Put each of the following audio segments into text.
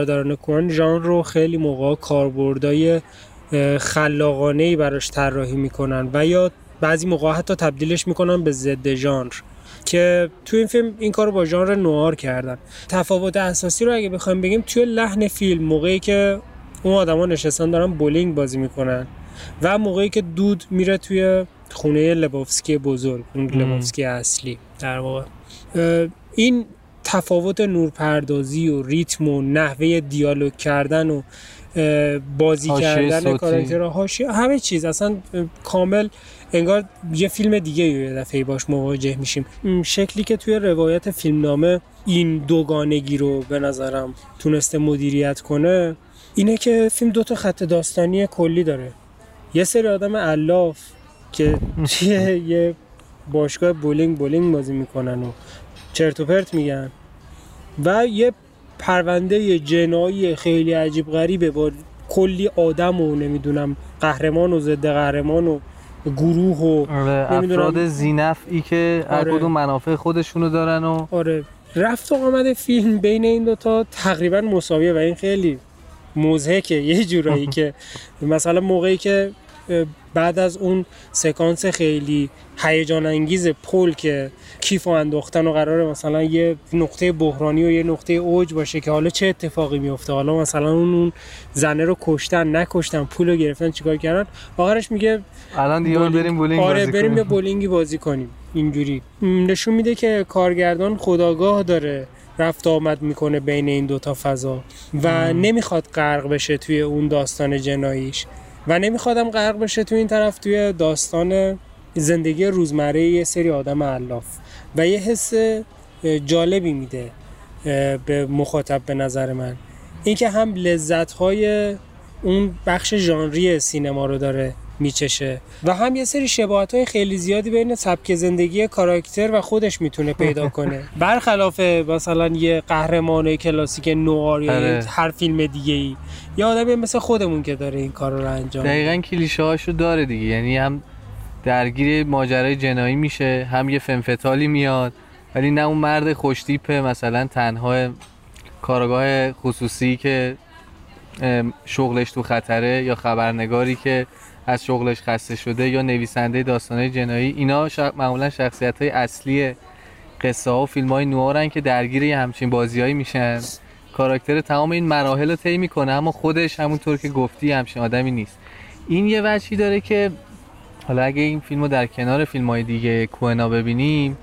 برادران کوان ژانر رو خیلی موقع کاربردای خلاقانه ای براش طراحی می‌کنن و یا بعضی موقع حتی تبدیلش می‌کنن به ضد ژانر که تو این فیلم این کارو با ژانر نوار کردن. تفاوت اساسی رو اگه بخوایم بگیم توی لحن فیلم موقعی که اون آدما نشستن دارن بولینگ بازی می‌کنن و موقعی که دود میره توی خونه لبافسکی بزرگ اون لبافسکی اصلی در واقع. این تفاوت نورپردازی و ریتم و نحوه دیالوگ کردن و بازی کردن کاراکترها همه چیز. اصلا کامل انگار یه فیلم دیگه یه دفعه باش مواجه میشیم. شکلی که توی روایت فیلمنامه این دوگانگی رو به نظرم تونسته مدیریت کنه اینه که فیلم دوتا خط داستانی کلی داره. یه سری آدم علاف که یه باشگاه بولینگ بولینگ بازی می‌کنن و چرت و پرت میگن. و یه پرونده جنایی خیلی عجیب غریبه با کلی آدم و نمی‌دونم قهرمان و ضد قهرمان و گروه و آره افراد زینفعی که آره. کدوم منافع خودشونو دارن و آره رفت و آمد فیلم بین این دوتا تقریبا مساویه و این خیلی مزهکه یه جورایی که مثلا موقعی که بعد از اون سکانس خیلی هیجان انگیز پل که کیف و انداختن و قراره مثلا یه نقطه بحرانی و یه نقطه اوج باشه که حالا چه اتفاقی میفته حالا مثلا اون اون زنه رو کشتن نکشتن پول رو گرفتن چیکار کردن؟ آخرش میگه الان دیگه بریم بولینگ آره بریم یه بولینگی بازی کنیم. اینجوری. نشون میده که کارگردان خداگاه داره رفت آمد می‌کنه بین این دوتا فضا و نمی‌خواد غرق بشه توی اون داستان جناییش. و نمیخوادم غرق بشه تو این طرف توی داستان زندگی روزمره یه سری آدم علاف و یه حس جالبی میده به مخاطب به نظر من. اینکه هم لذت های اون بخش ژانری سینما رو داره میچشه. و هم یه سری شباهت های خیلی زیادی بین سبک زندگی کاراکتر و خودش می‌تونه پیدا کنه. برخلاف مثلا یه قهرمان کلاسیک نوار یا آره. هر فیلم دیگه ای یا آدمی مثل خودمون که داره این کار رو انجام دقیقا کلیشه هاشو داره دیگه. یعنی هم درگیر ماجرای جنایی میشه هم یه فنفتالی میاد ولی نه اون مرد خوشتیپه مثلا تنها کارگاه خصوصی که شغلش تو خطره یا خبرنگاری که از شغلش خسته شده یا نویسنده داستانهای جنایی اینا معمولا شخصیت های اصلی قصه ها و فیلم های نوارن که درگیر یه همچین بازیهایی میشن. کاراکتر تمام این مراحل رو طی می‌کنه اما خودش همونطور که گفتی همچین آدمی نیست. این یه وجهی داره که حالا اگه این فیلم رو در کنار فیلم های دیگه کوهنا ببینیم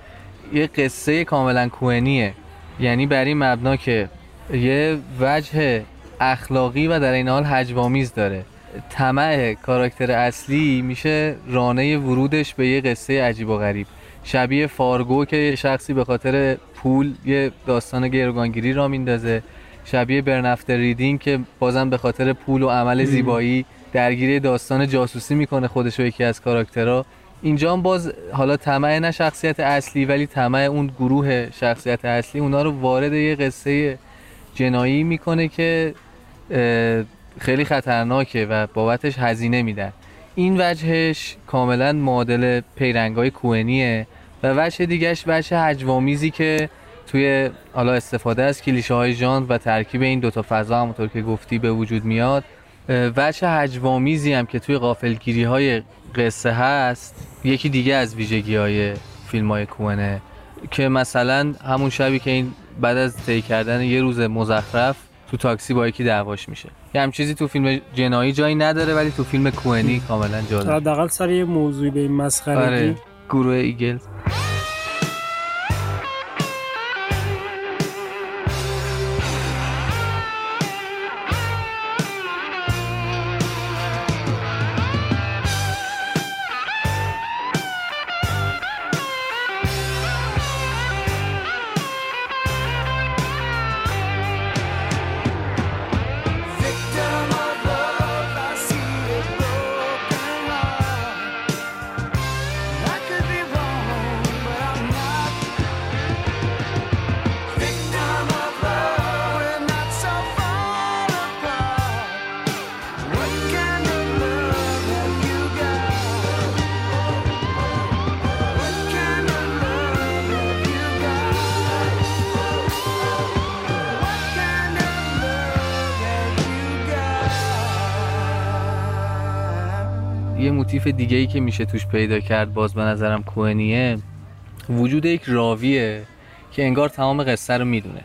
یه قصه کاملا کوهنیه یعنی بر این مبنا که یه وجه اخلاقی و در این حال هجوامیز داره. طمع کاراکتر اصلی میشه رانه ورودش به یه قصه عجیب و غریب. شبیه فارگو که شخصی به خاطر پول یه داستان گروگانگیری را میندازه. شبیه برنفت ریدینگ که بازم به خاطر پول و عمل زیبایی درگیری داستان جاسوسی می‌کنه خودش و یکی از کاراکترها. اینجا هم باز حالا طمع نه شخصیت اصلی ولی طمع اون گروه شخصیت اصلی. اونا رو وارد یه قصه جنایی می‌کنه که خیلی خطرناکه و بابتش هزینه میدن. این وجهش کاملا معادل پیرنگای کوهنیه و وجه دیگهش وجه هجوامیزی که توی حالا استفاده از کلیشه های ژانر و ترکیب این دوتا فضا همونطور که گفتی به وجود میاد وجه هجوامیزی هم که توی غافلگیری های قصه هست یکی دیگه از ویژگی های فیلم های کوهنه که مثلا همون شبی که این بعد از طی کردن یه روز مزخرف تو تاکسی با یکی دعواش میشه. یه هم چیزی تو فیلم جنایی جایی نداره ولی تو فیلم کوهنی کاملا جا داره حداقل سر یه موضوعی به این مسخره آره گروه ایگل موتیف دیگه ای که میشه توش پیدا کرد باز به نظرم کوهنیه وجود یک راویه که انگار تمام قصه رو می‌دونه.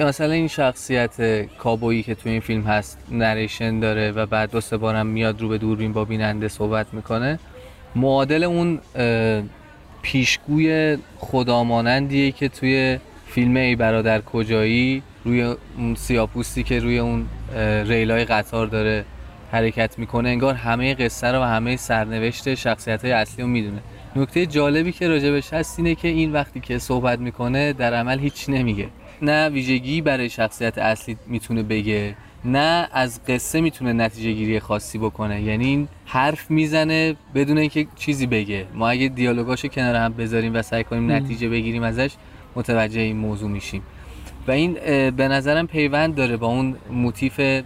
مثلا این شخصیت کابویی که تو این فیلم هست نریشن داره و بعد دو سه بارم میاد رو به دوربین با بیننده صحبت می‌کنه. معادل اون پیشگوی خدامانندیه که توی فیلم ای برادر کجایی روی اون سیاپوستی که روی اون ریلای قطار داره حرکت می‌کنه انگار همه قصه رو و همه سرنوشت شخصیت های اصلی رو می‌دونه. نکته جالبی که راجبش هست اینه که این وقتی که صحبت می‌کنه در عمل هیچ نمیگه. نه ویژگی برای شخصیت اصلی می‌تونه بگه نه از قصه می‌تونه نتیجه گیری خاصی بکنه. یعنی این حرف می‌زنه بدون اینکه چیزی بگه. ما اگه دیالوگاشو کنار هم بذاریم و سعی کنیم نتیجه بگیریم ازش متوجه این موضوع میشیم. و این به نظرم پیوند داره با اون موتیف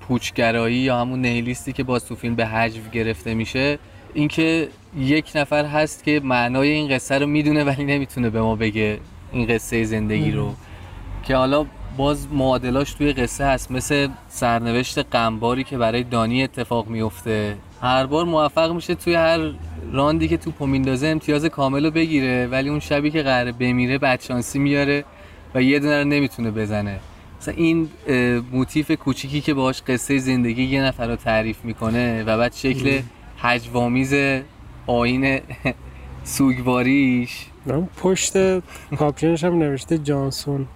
پوچگرایی یا همون نیلیستی که باز تو فیلم به حجو گرفته میشه اینکه یک نفر هست که معنای این قصه رو می‌دونه ولی نمی‌تونه به ما بگه این قصه زندگی رو. که حالا باز معادلاش توی قصه هست مثل سرنوشت قنباری که برای دانی اتفاق میفته هر بار موفق میشه توی هر راندی که تو میندازه امتیاز کامل رو بگیره ولی اون شبی که قراره بمیره بدشانسی میاره و یه دونه رو نمی‌تونه بزنه. مثلا این موتیف کوچیکی که باهاش قصه زندگی یه نفر رو تعریف می‌کنه و بعد شکل هجوامیز آین سوگواریش. پشت کاپشنش هم نوشته جانسون.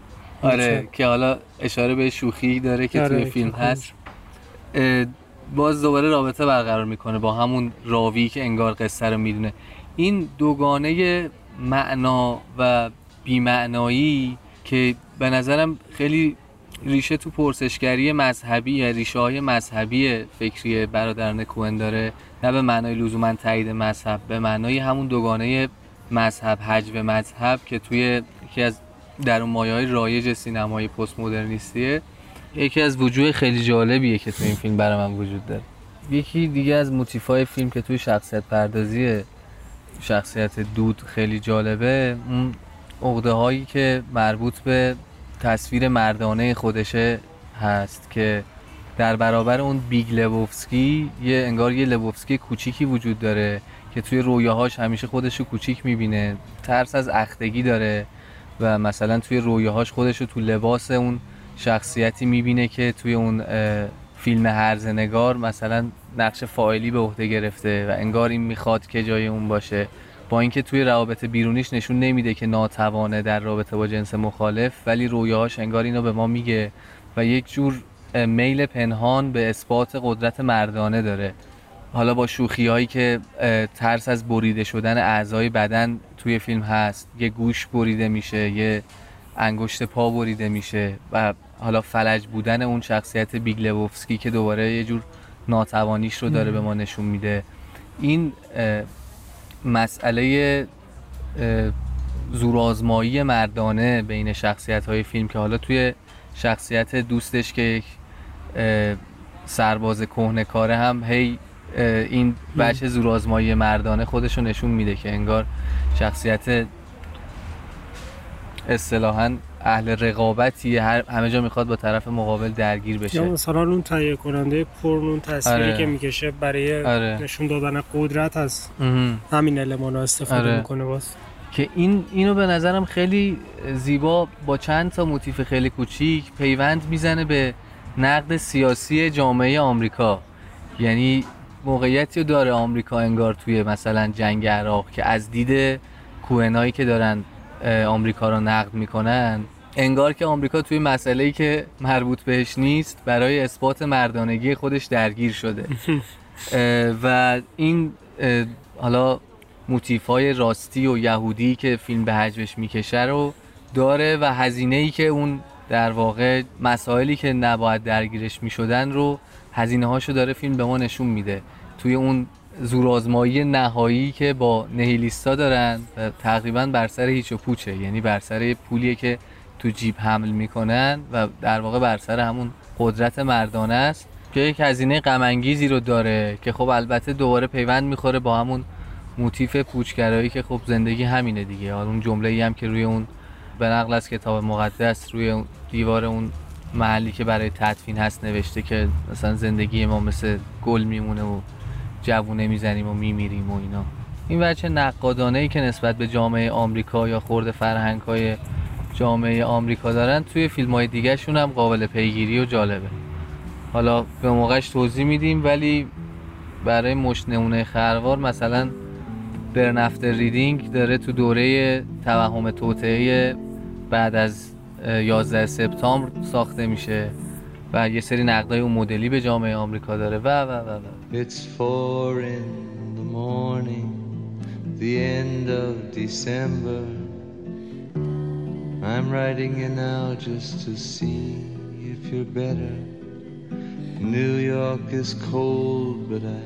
آره که حالا اشاره به شوخی داره که آره، توی فیلم هست. باز دوباره رابطه برقرار می‌کنه با همون راوی که انگار قصه رو می‌دونه. این دوگانه معنا و بیمعنایی که به نظرم خیلی ریشه تو پرسشگری مذهبی یا ریشه های مذهبی فکری برادران کوهن داره نه به معنای لزوما تایید مذهب به معنای همون دوگانه مذهب حجو مذهب که توی یکی از در اون مایه های رایج سینمای پست مدرنیستیه یکی از وجوه خیلی جالبیه که تو این فیلم برای من وجود داره. یکی دیگه از موتیفای فیلم که توی شخصیت پردازی شخصیت دود خیلی جالبه اون عقده هایی که مربوط به تصویر مردانه خودشه هست که در برابر اون بیگ لبوفسکی یه انگار یه لبوفسکی کوچیکی وجود داره که توی رویاهاش همیشه خودش رو کوچیک می‌بینه ترس از اختگی داره و مثلا توی رویاهاش خودش رو تو لباس اون شخصیتی می‌بینه که توی اون فیلم هرزنگار مثلا نقش فایلی به عهده گرفته و انگار این می‌خواد که جای اون باشه. با اینکه توی روابط بیرونیش نشون نمیده که ناتوانه در رابطه با جنس مخالف ولی رویاهاش انگار اینو به ما میگه و یک جور میل پنهان به اثبات قدرت مردانه داره. حالا با شوخی هایی که ترس از بریده شدن اعضای بدن توی فیلم هست یه گوش بریده میشه یه انگشت پا بریده میشه و حالا فلج بودن اون شخصیت بیگلوفسکی که دوباره یه جور ناتوانیش رو داره به ما نشون میده. این مسئله زورآزمایی مردانه بین شخصیت های فیلم که حالا توی شخصیت دوستش که یک سرباز کهنه کاره هم هی این بچه زورآزمایی مردانه خودش رو نشون میده که انگار شخصیت اصطلاحا اهل رقابتی همه جا می‌خواد با طرف مقابل درگیر بشه یا مثلا اون تهیه کننده پرنون تصویری آره. که می‌کشه برای آره. نشون دادن قدرت از همین المان استفاده آره. می‌کنه باز که این اینو به نظرم خیلی زیبا با چند تا موتیف خیلی کوچیک پیوند می‌زنه به نقد سیاسی جامعه آمریکا یعنی موقعیتی رو داره آمریکا انگار توی مثلا جنگ عراق که از دید کوهنایی که دارن آمریکا رو نقد می‌کنن. انگار که آمریکا توی مسئله که مربوط بهش نیست برای اثبات مردانگی خودش درگیر شده. و این حالا موتیفای راستی و یهودی که فیلم به حجمش می‌کشه رو داره و هزینه ای که اون در واقع مسائلی که نباید درگیرش می‌شدن رو هزینه هاشو داره فیلم به ما نشون میده. توی اون زورآزمایی نهایی که با نهیلیستا دارن تقریبا بر سر هیچ و پوچه. یعنی بر سر پولیه که تو جیب حمل می‌کنن و در واقع بر سر همون قدرت مردانه است که یک هزینه غمانگیزی رو داره که خب البته دوباره پیوند می‌خوره با همون موتیف پوچگرایی که خب زندگی همینه دیگه. حالا اون جمله هم که روی اون به نقل از کتاب مقدس روی دیوار اون محلی که برای تدفین هست نوشته که مثلا زندگی ما مثل گل میمونه و جوونه می‌زنیم و میمیریم و اینا. این بچه نقادانه ای که نسبت به جامعه آمریکا یا خورد فرهنگ های جامعه آمریکا دارن توی فیلم های دیگه شون هم قابل پیگیری و جالبه. حالا به موقعش توضیح میدیم ولی برای مشت نمونه خروار مثلا برنفتر ریدینگ داره تو دوره توهم توطعه بعد از 11 سپتامبر ساخته میشه. و یه سری نقدای اون مدلی به جامعه آمریکا داره و و و و It's four in the morning, the end of December. I'm writing you now just to see if you're better. New York is cold, but I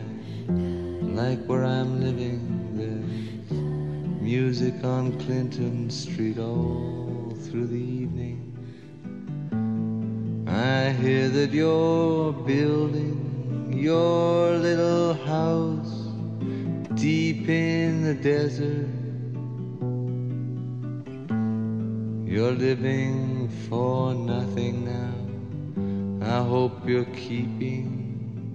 like where I'm living. There's music on Clinton Street all through the evening. I hear that you're building your little house deep in the desert. You're living for nothing now. I hope you're keeping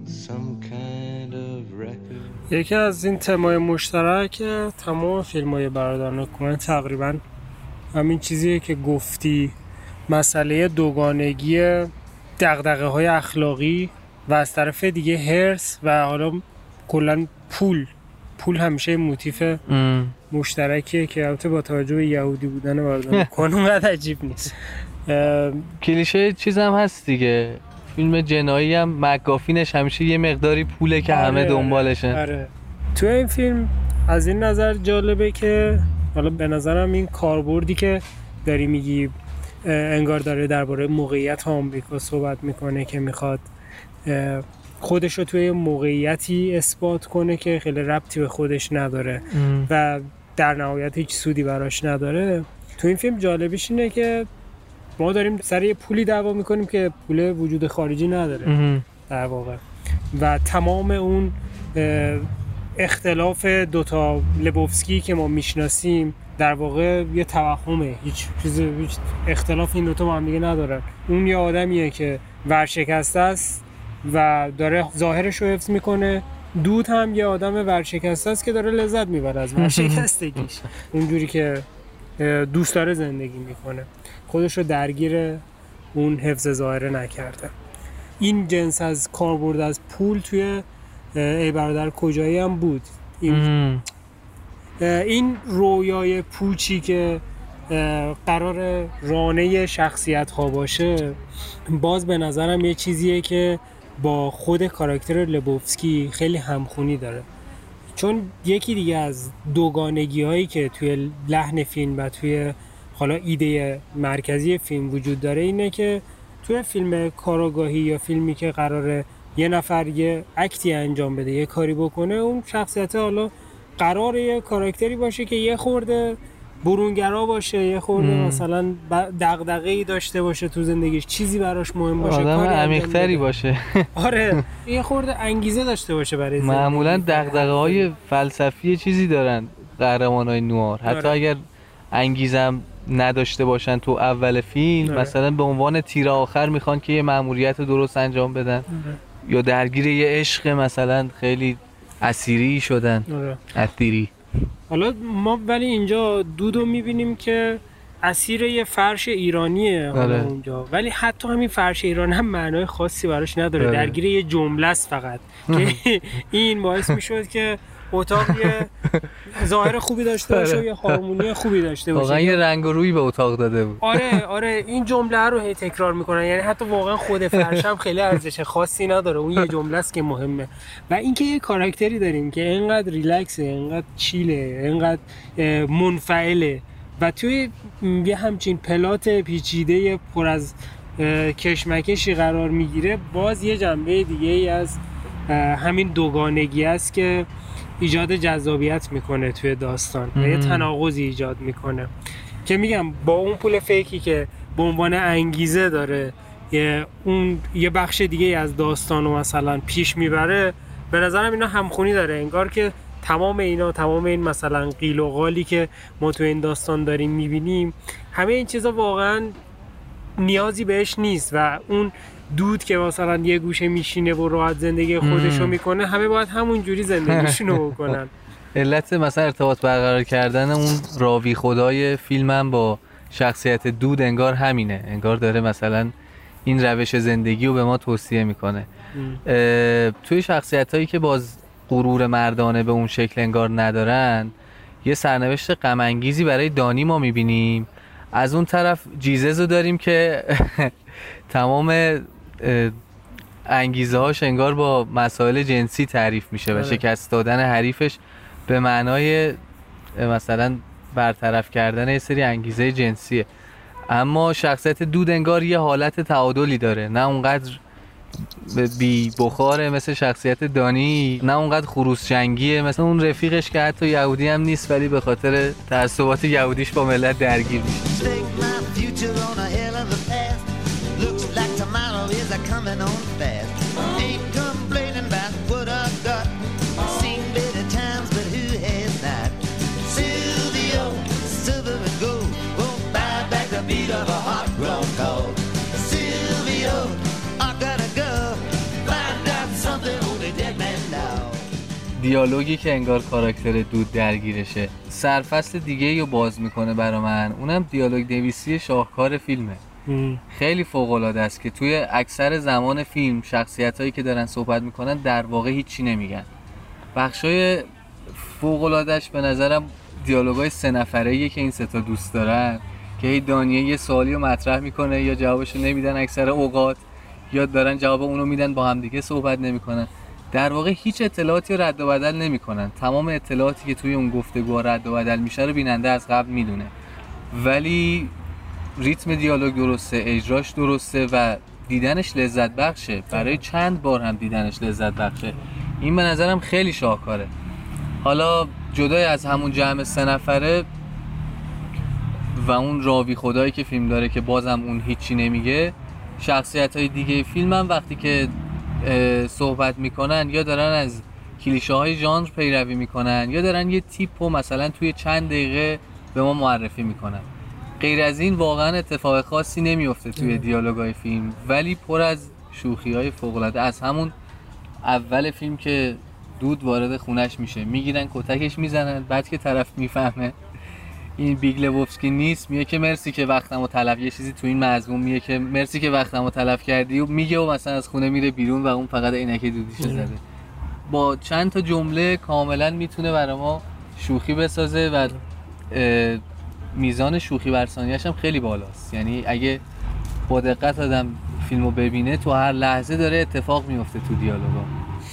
some kind of record. یکی از این تمای مشترک تمام فیلم های برادران کومن تقریبا همین چیزیه که گفتی مسئله دوگانگی دقدقه های اخلاقی و از طرف دیگه هرس و حالا کلا پول. پول همیشه موتیف. مشترکیه که البته با توجه به یهودی بودن برادران کومن اونقدر عجیب نیست. کلیشه چیز هم هست دیگه. فیلم جنایی هم مگافینش همیشه یه مقداری پوله که همه آره، دنبالشن آره. تو این فیلم از این نظر جالبه که حالا به نظرم این کاربردی که داری میگی انگار داره درباره موقعیت آمریکا صحبت می‌کنه که می‌خواد خودش رو توی موقعیتی اثبات کنه که خیلی ربطی به خودش نداره ام. و در نهایت هیچ سودی براش نداره تو این فیلم جالبیش اینه که ما داریم سر یه پولی دعوا می‌کنیم که پول وجود خارجی نداره ام. در واقع و تمام اون اختلاف دوتا لبوفسکی که ما می‌شناسیم در واقع یه توهمه. هیچ چیز هیچ اختلاف این دوتا با هم دیگه ندارن. اون یه آدمیه که ورشکسته است و داره ظاهرش رو حفظ می‌کنه. دود هم یه آدم ورشکسته است که داره لذت می‌بره از ورشکستگیش. اونجوری که دوست داره زندگی می‌کنه. خودش رو درگیر اون حفظ ظاهره نکرده. این جنس از کاربرد از پول توی ای برادر کجایی هم بود؟ این, این رویای پوچی که قرار رانه شخصیت ها باشه باز به نظرم یه چیزیه که با خود کاراکتر لبوفسکی خیلی همخونی داره. چون یکی دیگه از دوگانگی هایی که توی لحن فیلم و توی حالا ایده مرکزی فیلم وجود داره اینه که توی فیلم کاراگاهی یا فیلمی که قراره یه نفر یه اکتی انجام بده یه کاری بکنه اون شخصیت حالا قرار یه کاراکتری باشه که یه خورده برونگرا باشه یه خورده مم. مثلا دغدغه ای داشته باشه تو زندگیش چیزی براش مهم باشه آدم عمیق‌تری. باشه آره یه خورده انگیزه داشته باشه برای زندگی. معمولا دغدغه های فلسفی چیزی دارن قهرمان های نوار حتی آره. اگر انگیزم نداشته باشن تو اول فیلم آره. مثلا به عنوان تیر آخر می‌خوان که یه مأموریت درست انجام بدن آره. یا درگیر یه عشق مثلا خیلی اسیری شدن آره. اسیری حالا ما ولی اینجا دودو می‌بینیم که اسیر یه فرش ایرانیه حالا آره. اونجا ولی حتی همین فرش ایران هم معنای خاصی براش نداره آره. درگیر یه جمله است فقط که این باعث می‌شد که اتاق یه ظاهر خوبی داشته باشه و آره. یه هارمونی خوبی داشته باشه. واقعا یه رنگ و روی به اتاق داده بود. آره آره این جمله رو هی تکرار می‌کنن. یعنی حتی واقعا خود فرش هم خیلی ارزش خاصی نداره. اون یه جمله است که مهمه. و اینکه یه کاراکتری داریم که اینقدر ریلکسه اینقدر چیله اینقدر منفعله. و توی یه همچین پلات پیچیده پر از کشمکشی قرار می‌گیره باز یه جنبه دیگه ای از همین دوگانگی است که ایجاد جذابیت می‌کنه توی داستان و یه. تناقضی ایجاد می‌کنه که میگم با اون پول فیکی که به عنوان انگیزه داره یه اون یه بخش دیگه از داستان رو مثلا پیش می‌بره به نظرم اینا همخونی داره انگار که تمام اینا تمام این مثلا قیل و قالی که ما تو این داستان داریم می‌بینیم همه این چیزا واقعا نیازی بهش نیست و اون دود که مثلا یه گوشه میشینه و راحت زندگی خودشو می‌کنه همه باید همون جوری زندگیشونو بکنن. علت مثلا ارتباط برقرار کردن اون راوی خدای فیلمم با شخصیت دود انگار همینه. انگار داره مثلا این روش زندگی رو به ما توصیه می‌کنه. توی شخصیت هایی که باز غرور مردانه به اون شکل انگار ندارن یه سرنوشت غمانگیزی برای دانی ما می‌بینیم. از اون طرف جیزز رو داریم که تمام انگیزه هاش انگار با مسائل جنسی تعریف میشه و آره. شکست دادن حریفش به معنای مثلا برطرف کردن یه سری انگیزه جنسیه. اما شخصیت دود انگار یه حالت تعادلی داره. نه اونقدر بی بخاره مثل شخصیت دانی نه اونقدر خروس جنگیه. مثل اون رفیقش که حتی یهودی هم نیست ولی به خاطر تعصبات یهودیش با ملت درگیر میشه. دیالوگی که انگار کاراکتر دود درگیرشه. سرفصل دیگه رو باز می‌کنه برا من. اونم دیالوگ نویسی شاهکار فیلمه. خیلی فوق العاده است که توی اکثر زمان فیلم شخصیت هایی که دارن صحبت می‌کنن در واقع هیچی نمیگن. بخشای فوق العادهش به نظرم دیالوگای سه نفره که این ستا دوست دارن. که هی دانیه یه سوالی رو مطرح می‌کنه یا جوابشو نمیدن اکثر اوقات یا دارن جواب اونو میدن با همدیگه صحبت نمی‌کنن. در واقع هیچ اطلاعاتی رد و بدل نمی‌کنن. تمام اطلاعاتی که توی اون گفتگو رد و بدل میشه رو بیننده از قبل می‌دونه. ولی ریتم دیالوگ درسته اجراش درسته و دیدنش لذت بخشه. برای چند بار هم دیدنش لذت بخشه. این به نظرم خیلی شاهکاره. حالا جدای از همون جمع سه نفره و اون راوی خدایی که فیلم داره که بازم اون هیچی نمیگه شخصیت های دیگه فیلم هم وقتی که صحبت می‌کنن یا دارن از کلیشه های ژانر پیروی می‌کنن یا دارن یه تیپ رو مثلا توی چند دقیقه به ما معرفی می‌کنن. غیر از این واقعا اتفاق خاصی نمیفته توی دیالوگای فیلم ولی پر از شوخی های فوق از همون اول فیلم که دود وارد خونش میشه می‌گیرن کتکش می‌زنن بعد که طرف می‌فهمه این بیگ لبوفسکی نیست میگه که مرسی که وقتمو تلف یه چیزی تو این مضمون میگه که مرسی که وقتمو تلف کردی و میگه و مثلا از خونه میره بیرون و اون فقط عینک دودیشو زده. با چند تا جمله کاملا می‌تونه برای ما شوخی بسازه و میزان شوخی بر هم خیلی بالاست. یعنی اگه با دقت آدم فیلمو ببینه تو هر لحظه داره اتفاق میفته تو دیالوگا.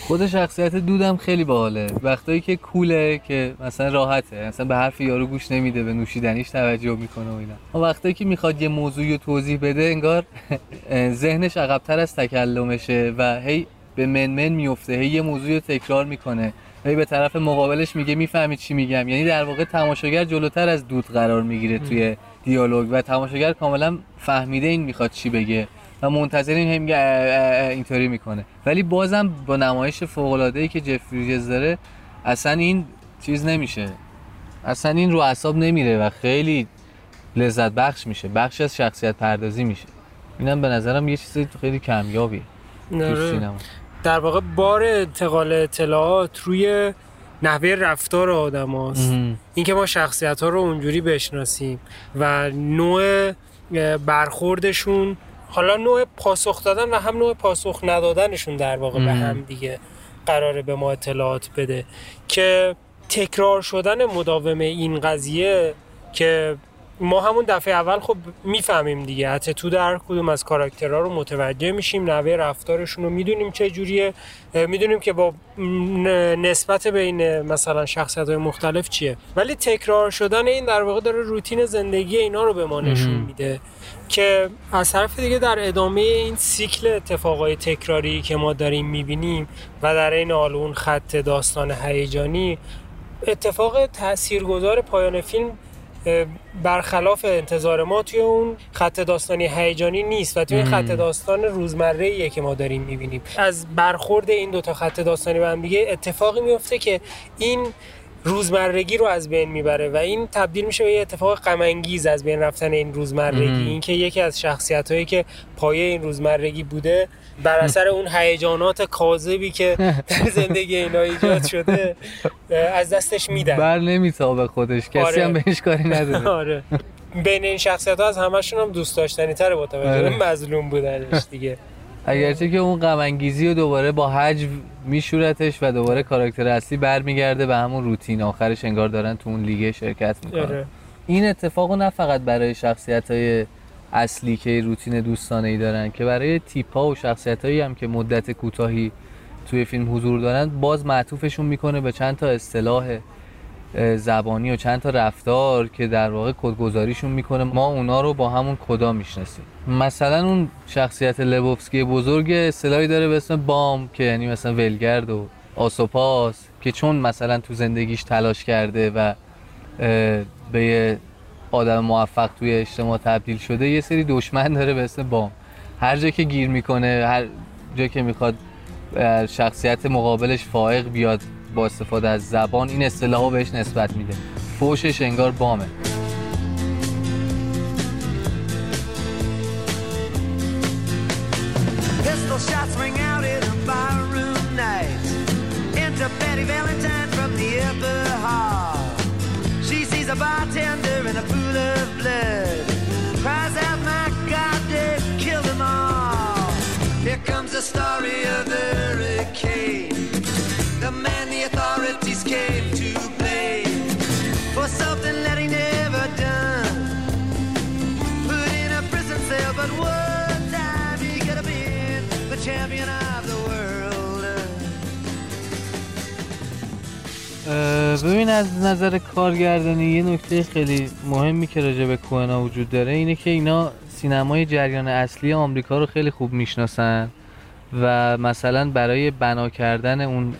خود شخصیت دودم خیلی باحاله. وقتایی که cool ه که مثلا راحته. مثلا به حرف یارو گوش نمیده به نوشیدنیش توجه می‌کنه و اینا. وقتایی که می‌خواد یه موضوعی رو توضیح بده انگار ذهنش عقبتر از تکلمشه و هی به منمن میفته هی یه موضوعی رو تکرار می‌کنه. هی به طرف مقابلش میگه می‌فهمی چی میگم. یعنی در واقع تماشاگر جلوتر از دود قرار می‌گیره توی دیالوگ و تماشاگر کاملا فهمیده این می‌خواد چی بگه. و منتظر این هی میگه اه اه اه اینطوری می‌کنه. ولی بازم با نمایش فوق العاده ای که ریز داره اصلا این چیز نمیشه. اصلا این رو اعصاب نمیره و خیلی لذت بخش میشه. بخش از شخصیت پردازی میشه. اینم به نظرم یه چیز خیلی کمیابیه آره. در واقع بار انتقال اطلاعات روی نحوه رفتار آدم هاست. اینکه ما شخصیت ها رو اونجوری بشناسیم و نوع برخوردشون حالا نوع پاسخ دادن و هم نوع پاسخ ندادنشون در واقع به. هم دیگه قراره به ما اطلاعات بده که تکرار شدن مداوم این قضیه که ما همون دفعه اول خب می‌فهمیم دیگه. حتی تو در کدوم از کاراکترها رو متوجه میشیم نحوه رفتارشون رو می‌دونیم چه جوریه. می‌دونیم که با نسبت بین مثلا شخصیت های مختلف چیه. ولی تکرار شدن این در واقع داره روتین زندگی اینا رو به ما نشون. میده. که از طرف دیگه در ادامه این سیکل اتفاقای تکراری که ما داریم می‌بینیم و در این حال اون خط داستان هیجانی اتفاق تاثیرگذار پایان فیلم برخلاف انتظار ما توی اون خط داستانی هیجانی نیست و توی. خط داستان روزمره که ما داریم می‌بینیم از برخورد این دوتا خط داستانی به هم دیگه اتفاقی میفته که این روزمرگی رو از بین می‌بره و این تبدیل میشه به یه اتفاق غم از بین رفتن این روزمرگی. اینکه یکی از شخصیت هایی که پایه این روزمرگی بوده بر اثر اون هیجانات کاذبی که در زندگی اینا ایجاد شده از دستش میدن بر نمیتابه خودش کسی آره. هم بهش کاری نداره آره بین این شخصیت ها از همشون هم دوست داشتنی تره با توجه آره. مظلوم بودنش دیگه اگرچه که اون غم انگیزی رو دوباره با حجم میشورتش و دوباره کاراکتر اصلی برمیگرده به همون روتین آخرش انگار دارن تو اون لیگ شرکت می‌کنن. آره. این اتفاق نه فقط برای شخصیت های اصلی که روتین دوستانه ای دارن که برای تیپ ها و شخصیت هایی هم که مدت کوتاهی توی فیلم حضور دارن باز معطوفشون می‌کنه به چند تا اصطلاح زبانی و چند تا رفتار که در واقع کدگذاریشون می‌کنه ما اونا رو با همون کدا می‌شناسیم. مثلا اون شخصیت لبوفسکی بزرگ اصطلاحی داره به اسم بام که یعنی مثلا ولگرد و آسوپاس که چون مثلا تو زندگیش تلاش کرده و به یه آدم موفق توی اجتماع تبدیل شده یه سری دشمن داره به اسم بام. هر جا که گیر می‌کنه هر جا که می‌خواد شخصیت مقابلش فائق بیاد. با استفاده از زبان این اصطلاح بهش نسبت میده. فوشش انگار بامه. The man the authorities came to blame for something that he never done. Put in a prison cell, but one time he could have been the champion of the world. ببین از نظر کارگردانی یه نکته خیلی مهمی که راجع به کوهنا وجود داره اینه که اینا سینمای جریان اصلی آمریکا رو خیلی خوب می‌شناسن و مثلا برای بنا کردن اون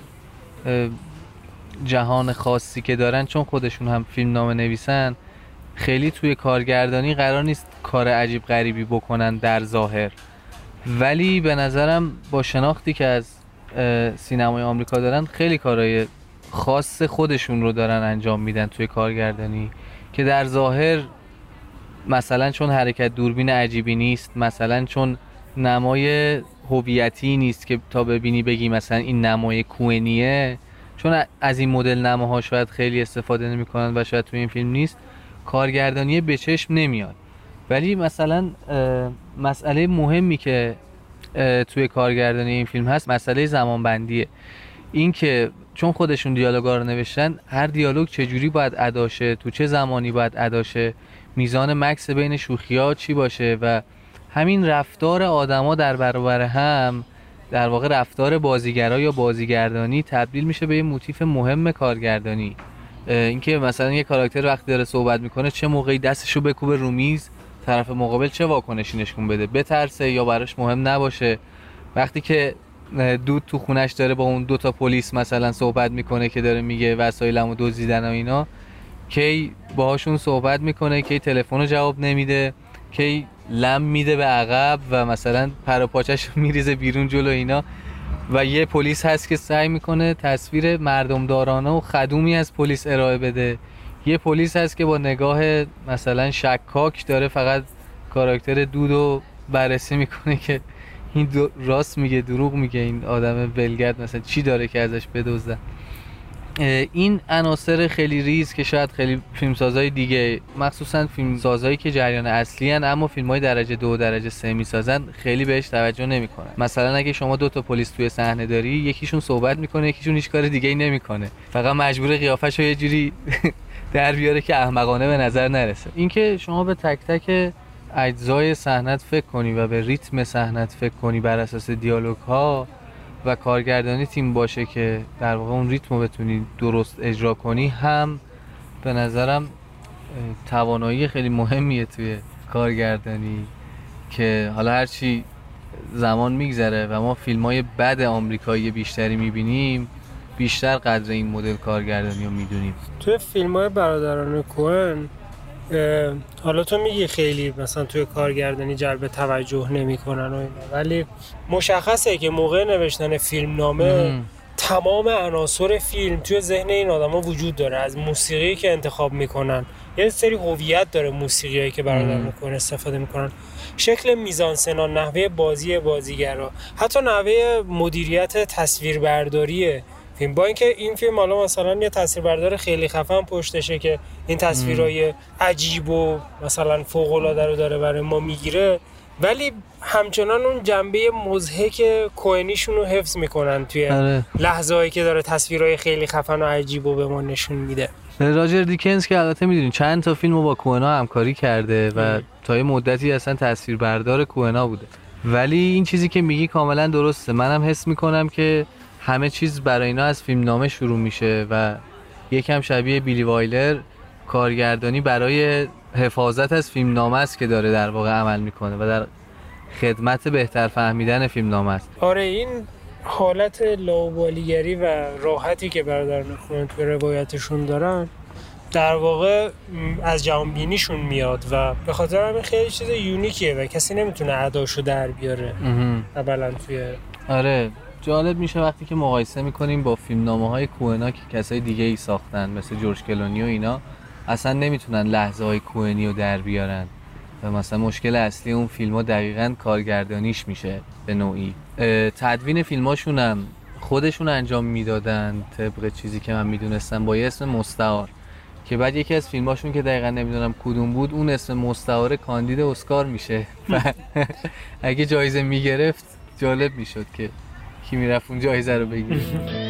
جهان خاصی که دارن چون خودشون هم فیلم نامه نویسن خیلی توی کارگردانی قرار نیست کار عجیب غریبی بکنن در ظاهر. ولی به نظرم با شناختی که از سینمای آمریکا دارن خیلی کارهای خاص خودشون رو دارن انجام میدن توی کارگردانی که در ظاهر مثلا چون حرکت دوربین عجیبی نیست مثلا چون نمای هویتی نیست که تا ببینی بگی مثلا این نمای کوهنیه چون از این مدل نماها شاید خیلی استفاده نمی‌کنن و شاید توی این فیلم نیست. کارگردانی به چشم نمیاد. ولی مثلا مسئله مهمی که توی کارگردانی این فیلم هست مسئله زمانبندیه. این که چون خودشون دیالوگا رو نوشتن هر دیالوگ چجوری باید اداشه تو چه زمانی باید اداشه میزان مکس بین شوخی چی باشه و همین رفتار آدما در برابر هم در واقع رفتار بازیگرا یا بازیگردانی تبدیل میشه به یه موتیف مهم کارگردانی. اینکه مثلا یه کاراکتر وقتی داره صحبت می‌کنه چه موقعی دستشو بکوبه رو میز طرف مقابل چه واکنشی نشون بده؟ بترسه یا براش مهم نباشه؟ وقتی که دود تو خونش داره با اون دوتا پلیس مثلا صحبت می‌کنه که داره میگه وسایلمو دزدیدن و اینا کی باهاشون صحبت می‌کنه کی تلفن رو جواب نمیده. کی لم میده به عقب و مثلا پر و پاچش میریزه بیرون جلو اینا. و یه پلیس هست که سعی می‌کنه تصویر مردمدارانه و خدومی از پلیس ارائه بده. یه پلیس هست که با نگاه مثلا شکاک داره فقط کاراکتر دودو بررسی می‌کنه که این راست میگه دروغ میگه این آدم ولگرد مثلا چی داره که ازش بدزدن. این عناصر خیلی ریز که شاید خیلی فیلمسازهای دیگه مخصوصا فیلمسازهایی که جریان اصلی هن اما فیلم های درجه دو و درجه سه می‌سازن خیلی بهش توجه نمی‌کنن. مثلا اگه شما دو تا پلیس توی صحنه داری یکیشون صحبت می‌کنه یکیشون هیچ کار دیگه ای نمی‌کنه. فقط مجبور قیافش رو یه جوری در بیاره که احمقانه به نظر نرسه. اینکه شما به تک تک اجزای صحنت فکر کنی و به ریتم صحنت فکر کنی بر اساس دیالوگ ها و کارگردانی تیم باشه که در واقع اون ریتم رو بتونی درست اجرا کنی هم به نظرم توانایی خیلی مهمیه توی کارگردانی که حالا هرچی زمان میگذره و ما فیلم های بد آمریکایی بیشتری می‌بینیم بیشتر قدر این مدل کارگردانی رو می‌دونیم. توی فیلم های برادران کوهن حالا تو میگی خیلی مثلا توی کارگردانی جلب توجه نمی‌کنن و اینا ولی مشخصه که موقع نوشتن فیلم نامه تمام عناصر فیلم توی ذهن این آدما وجود داره از موسیقی که انتخاب می‌کنن. یه سری هویت داره موسیقی که برادر می‌کنه استفاده می‌کنن. شکل میزانسنا نحوه بازی بازیگرا. حتی نحوه مدیریت تصویربرداری فیلم با اینکه این فیلم حالا مثلا یه تصویربردار خیلی خفن پشتشه که این تصویرهای عجیب و مثلا فوق العاده رو داره برای ما می‌گیره ولی همچنان اون جنبه مزهک کوهنیشون رو حفظ می‌کنن توی آره. لحظه هایی که داره تصویرهای خیلی خفن و عجیب و به ما نشون میده. راجر دیکنز که البته می‌دونین چند تا فیلم رو با کوهنا همکاری کرده و تا یه مدتی اصلا تصویربردار کوهنا بوده. ولی این چیزی که میگی کاملا درسته. منم حس می‌کنم که همه چیز برای اینا از فیلم نامه شروع میشه و یکم شبیه بیلی وایلر کارگردانی برای حفاظت از فیلم نامه است که داره در واقع عمل می‌کنه و در خدمت بهتر فهمیدن فیلم نامه است آره این حالت لاوبالیگری و راحتی که برادر نخونن توی روایتشون دارن در واقع از جهان بینیشون میاد و به خاطر همین خیلی چیز یونیکیه و کسی نمی‌تونه اداشو در بیاره. اولا توی آره جالب میشه وقتی که مقایسه می‌کنیم با فیلم نامه های کوهنا که کسای دیگه ای ساختن مثل جورج کلونی و اینا اصلا نمی‌تونن لحظه های کوهنی رو در بیارن و مثلا مشکل اصلی اون فیلم ها دقیقا کارگردانیش میشه به نوعی. تدوین فیلماشون هم خودشون انجام می‌دادن طبق چیزی که من می‌دونستم با یه اسم مستعار که بعد یکی از فیلماشون که دقیقا نمی‌دونم کدوم بود اون اسم مستعار کاندید اسکار میشه. اگه جایزه می‌گرفت جالب می‌شد که کی می‌رفت اون جایزه رو بگیره.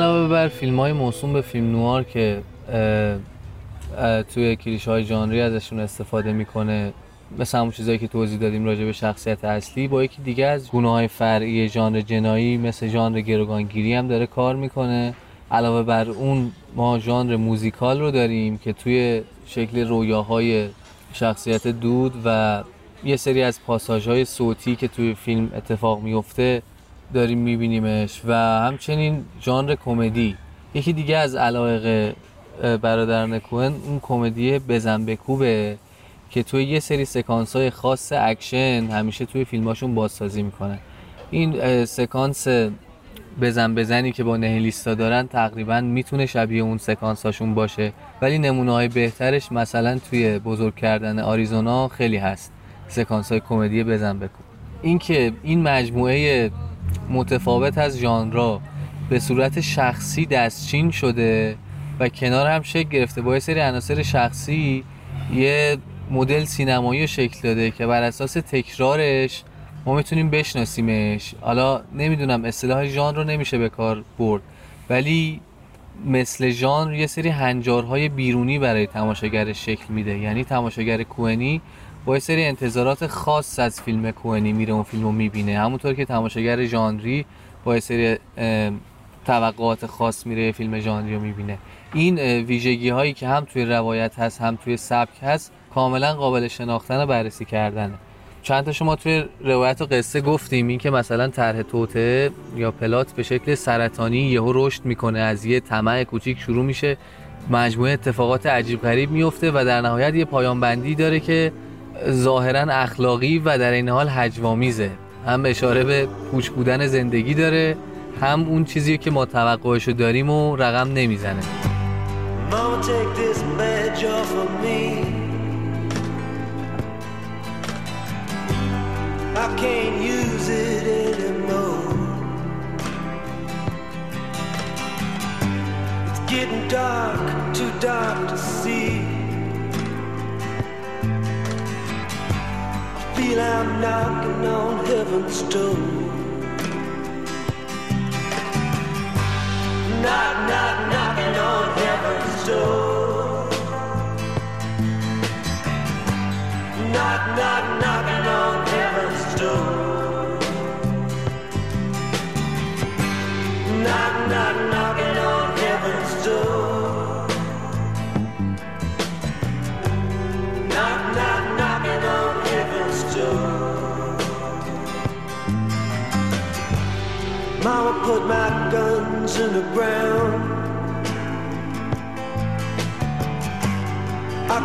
علاوه بر فیلم های موسوم به فیلم نوار که توی کلیش های ژانری ازشون استفاده می‌کنه مثل همون چیزایی که توضیح دادیم راجع به شخصیت اصلی با یکی دیگه از گونه های فرعی ژانر جنایی مثل ژانر گروگانگیری هم داره کار می‌کنه. علاوه بر اون ما ژانر موزیکال رو داریم که توی شکل رویاهای شخصیت دود و یه سری از پاساژ های صوتی که توی فیلم اتفاق میفته داریم میبینیمش و همچنین ژانر کمدی. یکی دیگه از علایق برادران کوهن اون کمدی بزن بکوبه که توی یه سری سکانس های خاص اکشن همیشه توی فیلماشون بازسازی می‌کنن. این سکانس بزن بزنی که با نهلیستا دارن تقریبا می‌تونه شبیه اون سکانس هاشون باشه. ولی نمونه های بهترش مثلا توی بزرگ کردن آریزونا خیلی هست. سکانس های کمدی بزن بکوب اینکه این مجموعه متفاوت از ژانرها. به صورت شخصی دستچین شده و کنار هم شکل گرفته. با یه سری عناصر شخصی یه مدل سینمایی شکل داده که بر اساس تکرارش ما می‌تونیم بشناسیمش. حالا نمی‌دونم اصطلاح ژانر رو نمیشه به کار برد. ولی مثل ژانر یه سری هنجارهای بیرونی برای تماشاگر شکل میده. یعنی تماشاگر کوهنی با یه سری انتظارات خاص از فیلم کوهنی میره اون فیلم رو می‌بینه. همونطور که تماشاگر ژانری با یه سری توقعات خاص میره فیلم ژانری رو می‌بینه. این ویژگی هایی که هم توی روایت هست هم توی سبک هست کاملا قابل شناختن و بررسی کردنه. چند تا شما توی روایت و قصه گفتیم این که مثلا طرح توته یا پلات به شکل سرطانی یهو رشد می‌کنه از یه طمع کوچیک شروع میشه مجموعه اتفاقات عجیب غریب میفته و در نهایت یه پایان بندی داره که ظاهرا اخلاقی و در این حال هجوامیزه هم اشاره به پوچ بودن زندگی داره هم اون چیزی که ما توقعشو داریم و رقم نمی‌زنه Mama, take this badge off of me.